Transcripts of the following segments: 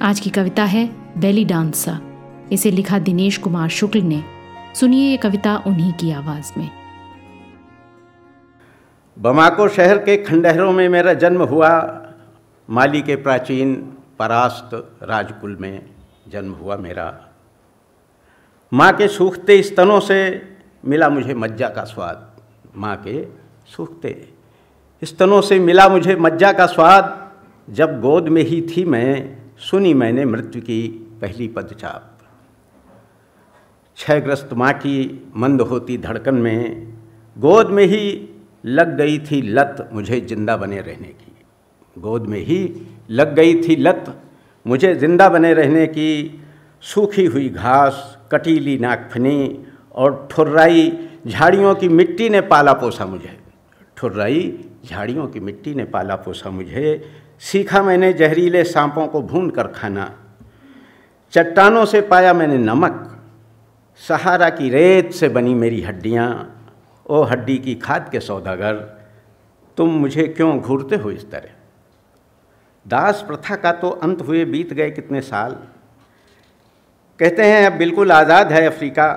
आज की कविता है बेली डांसा। इसे लिखा दिनेश कुमार शुक्ल ने। सुनिए ये कविता उन्हीं की आवाज़ में। बमाको शहर के खंडहरों में मेरा जन्म हुआ। माली के प्राचीन परास्त राजकुल में जन्म हुआ मेरा। माँ के सूखते स्तनों से मिला मुझे मज्जा का स्वाद। माँ के सूखते स्तनों से मिला मुझे मज्जा का स्वाद। जब गोद में ही थी मैं सुनी मैंने मृत्यु की पहली पदचाप। क्षयग्रस्त माँ की मंद होती धड़कन में, गोद में ही लग गई थी लत मुझे ज़िंदा बने रहने की। गोद में ही लग गई थी लत मुझे ज़िंदा बने रहने की, सूखी हुई घास, कटीली नाकफनी और ठुर्राई झाड़ियों की मिट्टी ने पाला पोसा मुझे। ठुर्राई झाड़ियों की मिट्टी ने पाला पोसा मुझे सीखा मैंने जहरीले सांपों को भून कर खाना। चट्टानों से पाया मैंने नमक। सहारा की रेत से बनी मेरी हड्डियाँ। ओ हड्डी की खाद के सौदागर, तुम मुझे क्यों घूरते हो इस तरह? दास प्रथा का तो अंत हुए बीत गए कितने साल। कहते हैं, अब बिल्कुल आज़ाद है अफ्रीका।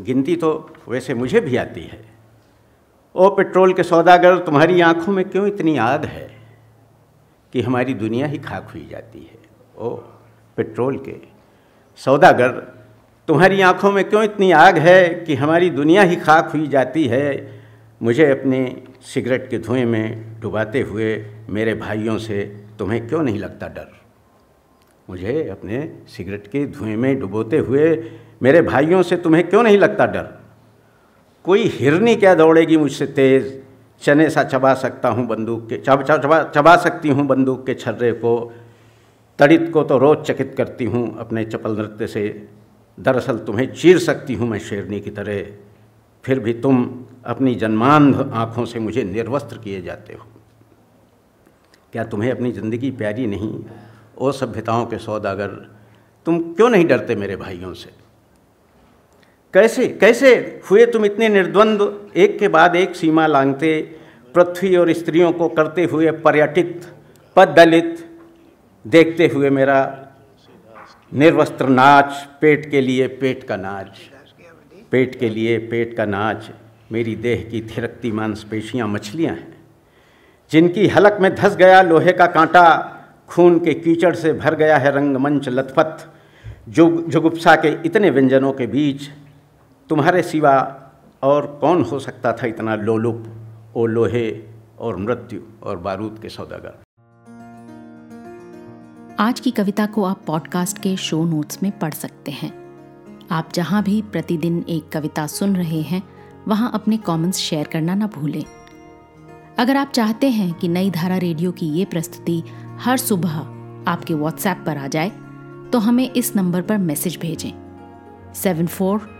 गिनती तो वैसे मुझे भी आती है। ओ पेट्रोल के सौदागर, तुम्हारी आँखों में क्यों इतनी आग है? कि हमारी दुनिया ही खाक हुई जाती है। ओ, पेट्रोल के सौदागर, तुम्हारी आँखों में क्यों इतनी आग है कि हमारी दुनिया ही खाक हुई जाती है? मुझे अपने सिगरेट के धुएँ में डुबाते हुए मेरे भाइयों से तुम्हें क्यों नहीं लगता डर? मुझे अपने सिगरेट के धुएँ में डुबोते हुए मेरे भाइयों से तुम्हें क्यों नहीं लगता डर? कोई हिरनी क्या दौड़ेगी मुझसे तेज़? चने सा चबा सकता हूँ बंदूक के, चब, चबा चबा सकती हूँ बंदूक के छर्रे को। तड़ित को तो रोज़ चकित करती हूँ अपने चपल नृत्य से। दरअसल तुम्हें चीर सकती हूँ मैं शेरनी की तरह। फिर भी तुम अपनी जन्मांध आँखों से मुझे निर्वस्त्र किए जाते हो। क्या तुम्हें अपनी ज़िंदगी प्यारी नहीं? ओ सभ्यताओं के सौदागर। तुम क्यों नहीं डरते मेरे भाइयों से? कैसे कैसे हुए तुम इतने निर्द्वंद? एक के बाद एक सीमा लांगते, पृथ्वी और स्त्रियों को करते हुए पर्यटित पद दलित देखते हुए मेरा निर्वस्त्र नाच, पेट के लिए पेट का नाच, पेट के लिए पेट का नाच। मेरी देह की थिरकती मांसपेशियाँ मछलियाँ हैं, जिनकी हलक में धस गया लोहे का कांटा, खून के कीचड़ से भर गया है रंगमंच लथपथ, जुग जुगुप्सा के इतने व्यंजनों के बीच। तुम्हारे सिवा और कौन हो सकता था इतना लोलुप, ओ लोहे और मृत्यु और बारूद के सौदागर? आज की कविता को आप पॉडकास्ट के शो नोट्स में पढ़ सकते हैं। आप जहाँ भी प्रतिदिन एक कविता सुन रहे हैं, वहाँ अपने कमेंट्स शेयर करना ना भूलें। अगर आप चाहते हैं कि नई धारा रेडियो की ये प्रस्तुति हर सुबह आपके व्हाट्सएप पर आ जाए तो हमें इस नंबर पर मैसेज भेजें। Seven four